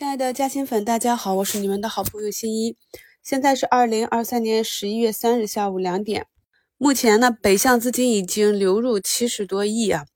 亲爱的嘉兴粉，大家好，我是你们的好朋友新一。现在是二零二三年十一月三日下午两点。目前呢，北向资金已经流入七十多亿啊。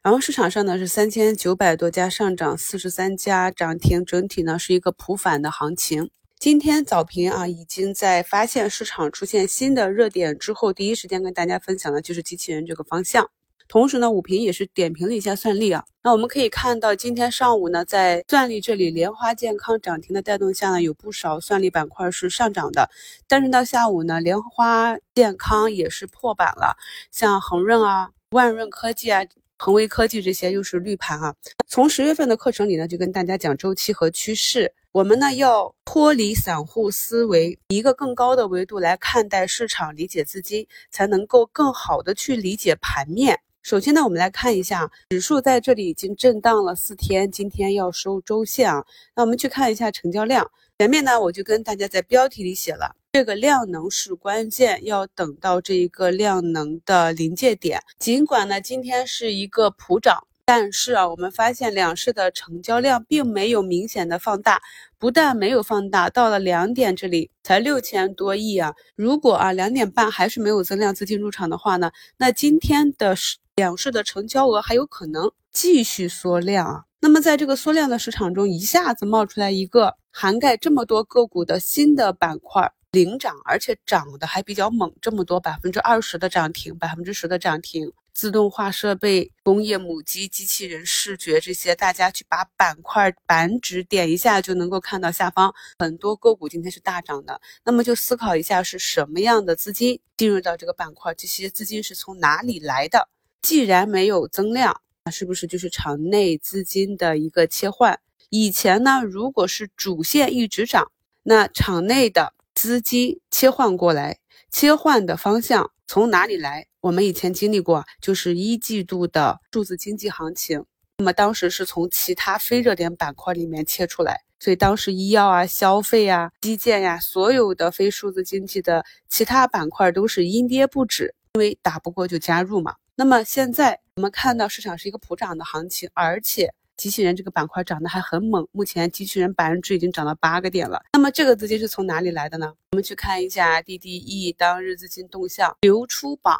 然后市场上呢是三千九百多家上涨，四十三家涨停，整体呢是一个普反的行情。今天早评啊，已经在发现市场出现新的热点之后，第一时间跟大家分享的就是机器人这个方向。同时呢，午评也是点评了一下算力啊。那我们可以看到，今天上午呢，在算力这里，莲花健康涨停的带动下呢，有不少算力板块是上涨的。但是到下午呢，莲花健康也是破板了，像恒润啊、万润科技啊、恒威科技这些又是绿盘啊。从十月份的课程里呢，就跟大家讲周期和趋势，我们呢要脱离散户思维，一个更高的维度来看待市场，理解资金，才能够更好的去理解盘面。首先呢，我们来看一下指数在这里已经震荡了四天，今天要收周线啊。那我们去看一下成交量，前面呢我就跟大家在标题里写了，这个量能是关键，要等到这一个量能的临界点。尽管呢今天是一个普涨。但是啊，我们发现两市的成交量并没有明显的放大，不但没有放大，到了两点这里才六千多亿啊。如果啊两点半还是没有增量资金入场的话呢，那今天的两市的成交额还有可能继续缩量啊。那么在这个缩量的市场中，一下子冒出来一个涵盖这么多个股的新的板块。领涨，而且涨得还比较猛，这么多百分之二十的涨停，百分之十的涨停，自动化设备、工业母机、机器人、视觉这些，大家去把板块板指点一下，就能够看到下方很多个股今天是大涨的。那么就思考一下，是什么样的资金进入到这个板块？这些资金是从哪里来的？既然没有增量，那是不是就是场内资金的一个切换？以前呢，如果是主线一直涨，那场内的。资金切换过来，切换的方向从哪里来？我们以前经历过，就是一季度的数字经济行情。那么当时是从其他非热点板块里面切出来，所以当时医药啊、消费啊、基建呀，所有的非数字经济的其他板块都是阴跌不止，因为打不过就加入嘛。那么现在我们看到市场是一个普涨的行情，而且。机器人这个板块涨得还很猛，目前机器人百分之已经涨到八个点了。那么这个资金是从哪里来的呢？我们去看一下 DDE 当日资金动向流出榜，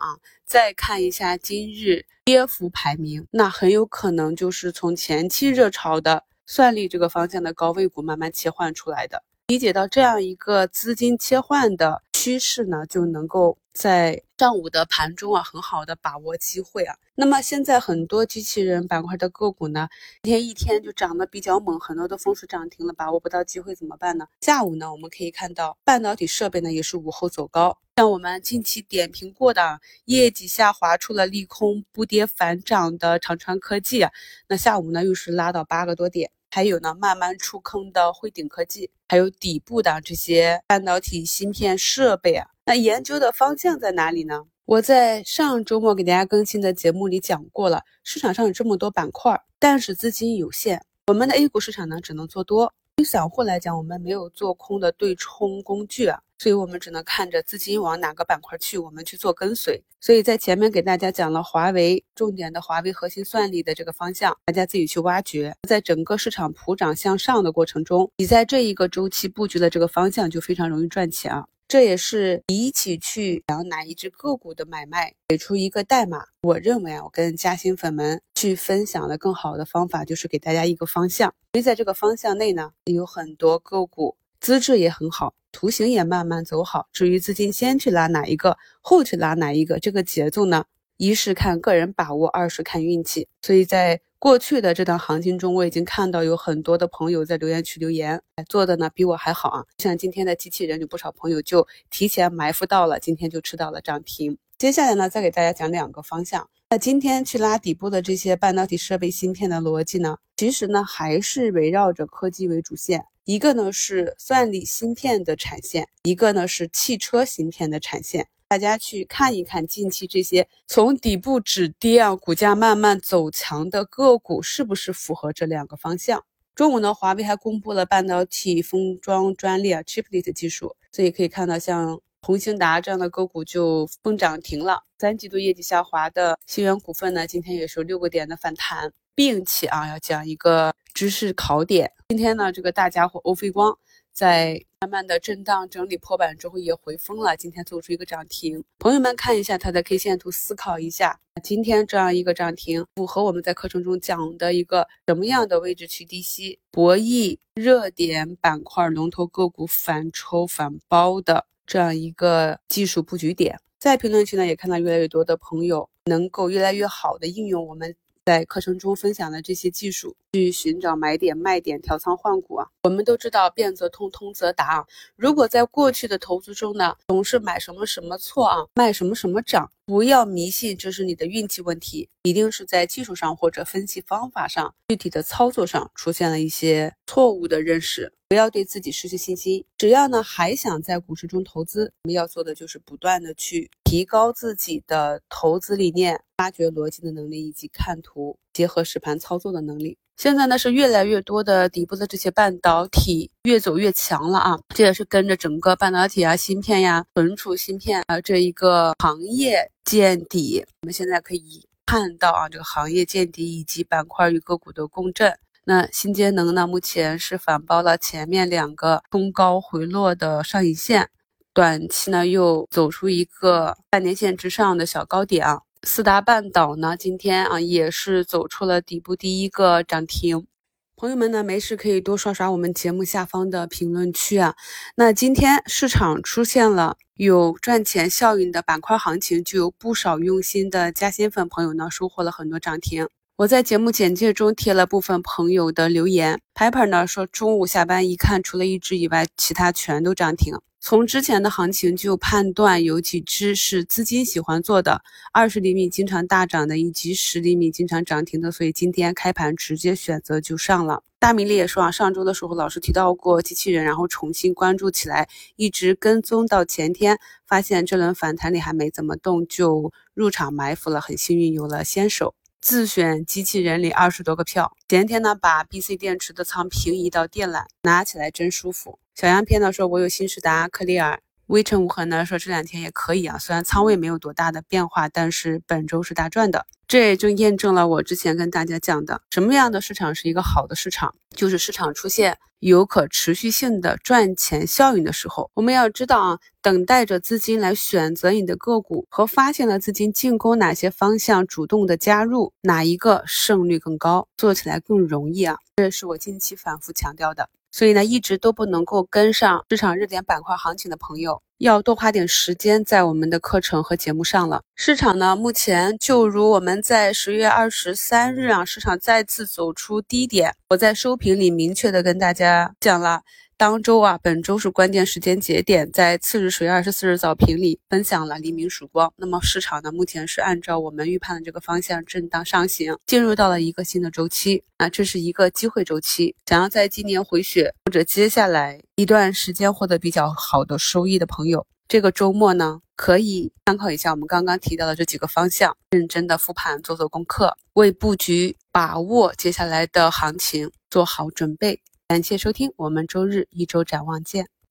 再看一下今日跌幅排名，那很有可能就是从前期热潮的算力这个方向的高位股慢慢切换出来的。理解到这样一个资金切换的趋势呢，就能够在上午的盘中啊，很好的把握机会啊。那么现在很多机器人板块的个股呢，今天一天就涨得比较猛，很多都封死涨停了，把握不到机会怎么办呢？下午呢，我们可以看到半导体设备呢也是午后走高，像我们近期点评过的业绩下滑出了利空不跌反涨的长川科技啊，那下午呢又是拉到八个多点。还有呢，慢慢出坑的汇顶科技，还有底部的这些半导体芯片设备啊，那研究的方向在哪里呢？我在上周末给大家更新的节目里讲过了，市场上有这么多板块，但是资金有限，我们的 A 股市场呢只能做多。对散户来讲，我们没有做空的对冲工具啊，所以我们只能看着资金往哪个板块去，我们去做跟随。所以在前面给大家讲了华为重点的华为核心算力的这个方向，大家自己去挖掘。在整个市场普涨向上的过程中，你在这一个周期布局的这个方向就非常容易赚钱啊。这也是一起去聊哪一只个股的买卖，给出一个代码。我认为啊，我跟嘉兴粉们去分享的更好的方法，就是给大家一个方向。因为在这个方向内呢，有很多个股资质也很好，图形也慢慢走好。至于资金先去拉哪一个，后去拉哪一个，这个节奏呢，一是看个人把握，二是看运气。所以在过去的这段行情中，我已经看到有很多的朋友在留言区留言，做的呢比我还好啊。像今天的机器人，有不少朋友就提前埋伏到了，今天就吃到了涨停。接下来呢，再给大家讲两个方向。那今天去拉底部的这些半导体设备芯片的逻辑呢，其实呢还是围绕着科技为主线，一个呢是算力芯片的产线，一个呢是汽车芯片的产线。大家去看一看近期这些从底部止跌啊，股价慢慢走强的个股，是不是符合这两个方向？中午呢，华为还公布了半导体封装专利啊，Chiplet 技术，所以可以看到像鸿星达这样的个股就封涨停了。三季度业绩下滑的新源股份呢，今天也是六个点的反弹。并且啊，要讲一个知识考点。今天呢，这个大家伙欧菲光。在慢慢的震荡整理破板之后也回封了，今天走出一个涨停。朋友们看一下它的 K 线图，思考一下，今天这样一个涨停符合我们在课程中讲的一个什么样的位置去低吸博弈热点板块龙头个股反抽反包的这样一个技术布局点。在评论区呢，也看到越来越多的朋友能够越来越好的应用我们。在课程中分享的这些技术，去寻找买点、卖点、调仓换股啊。我们都知道，变则通，通则达啊。如果在过去的投资中呢，总是买什么什么错啊，卖什么什么涨，不要迷信，这是你的运气问题，一定是在技术上或者分析方法上、具体的操作上出现了一些错误的认识。不要对自己失去信心。只要呢还想在股市中投资，我们要做的就是不断的去提高自己的投资理念、发掘逻辑的能力，以及看图结合实盘操作的能力。现在呢是越来越多的底部的这些半导体越走越强了啊，这也是跟着整个半导体啊、芯片呀、存储芯片啊这一个行业见底。我们现在可以看到啊，这个行业见底以及板块与个股的共振。那新节能呢？目前是反包了前面两个冲高回落的上影线，短期呢又走出一个半年线之上的小高点啊。四大半岛呢，今天啊也是走出了底部第一个涨停。朋友们呢，没事可以多刷刷我们节目下方的评论区啊。那今天市场出现了有赚钱效应的板块行情，就有不少用心的加薪粉朋友呢收获了很多涨停。我在节目简介中贴了部分朋友的留言，Pepper 呢说中午下班一看，除了一只以外，其他全都涨停。从之前的行情就判断有几只是资金喜欢做的，二十厘米经常大涨的，以及十厘米经常涨停的，所以今天开盘直接选择就上了。大米粒也说啊，上周的时候老师提到过机器人，然后重新关注起来，一直跟踪到前天，发现这轮反弹里还没怎么动，就入场埋伏了，很幸运有了先手。自选机器人里二十多个票，前天呢把 B C 电池的仓平移到电缆，拿起来真舒服。小羊片呢说，我有新时达、克利尔。微尘无痕呢说这两天也可以啊，虽然仓位没有多大的变化，但是本周是大赚的。这也就验证了我之前跟大家讲的，什么样的市场是一个好的市场，就是市场出现有可持续性的赚钱效应的时候。我们要知道啊，等待着资金来选择你的个股，和发现了资金进攻哪些方向，主动的加入哪一个胜率更高，做起来更容易啊。这是我近期反复强调的。所以呢，一直都不能够跟上市场热点板块行情的朋友，要多花点时间在我们的课程和节目上了。市场呢，目前就如我们在十月二十三日啊，市场再次走出低点，我在收评里明确的跟大家讲了。当周啊，本周是关键时间节点，在次日十月二十四日早评里分享了黎明曙光。那么市场呢，目前是按照我们预判的这个方向震荡上行，进入到了一个新的周期啊，这是一个机会周期。想要在今年回血或者接下来一段时间获得比较好的收益的朋友，这个周末呢，可以参考一下我们刚刚提到的这几个方向，认真的复盘，做做功课，为布局把握接下来的行情做好准备。感谢收听，我们周日一周展望见。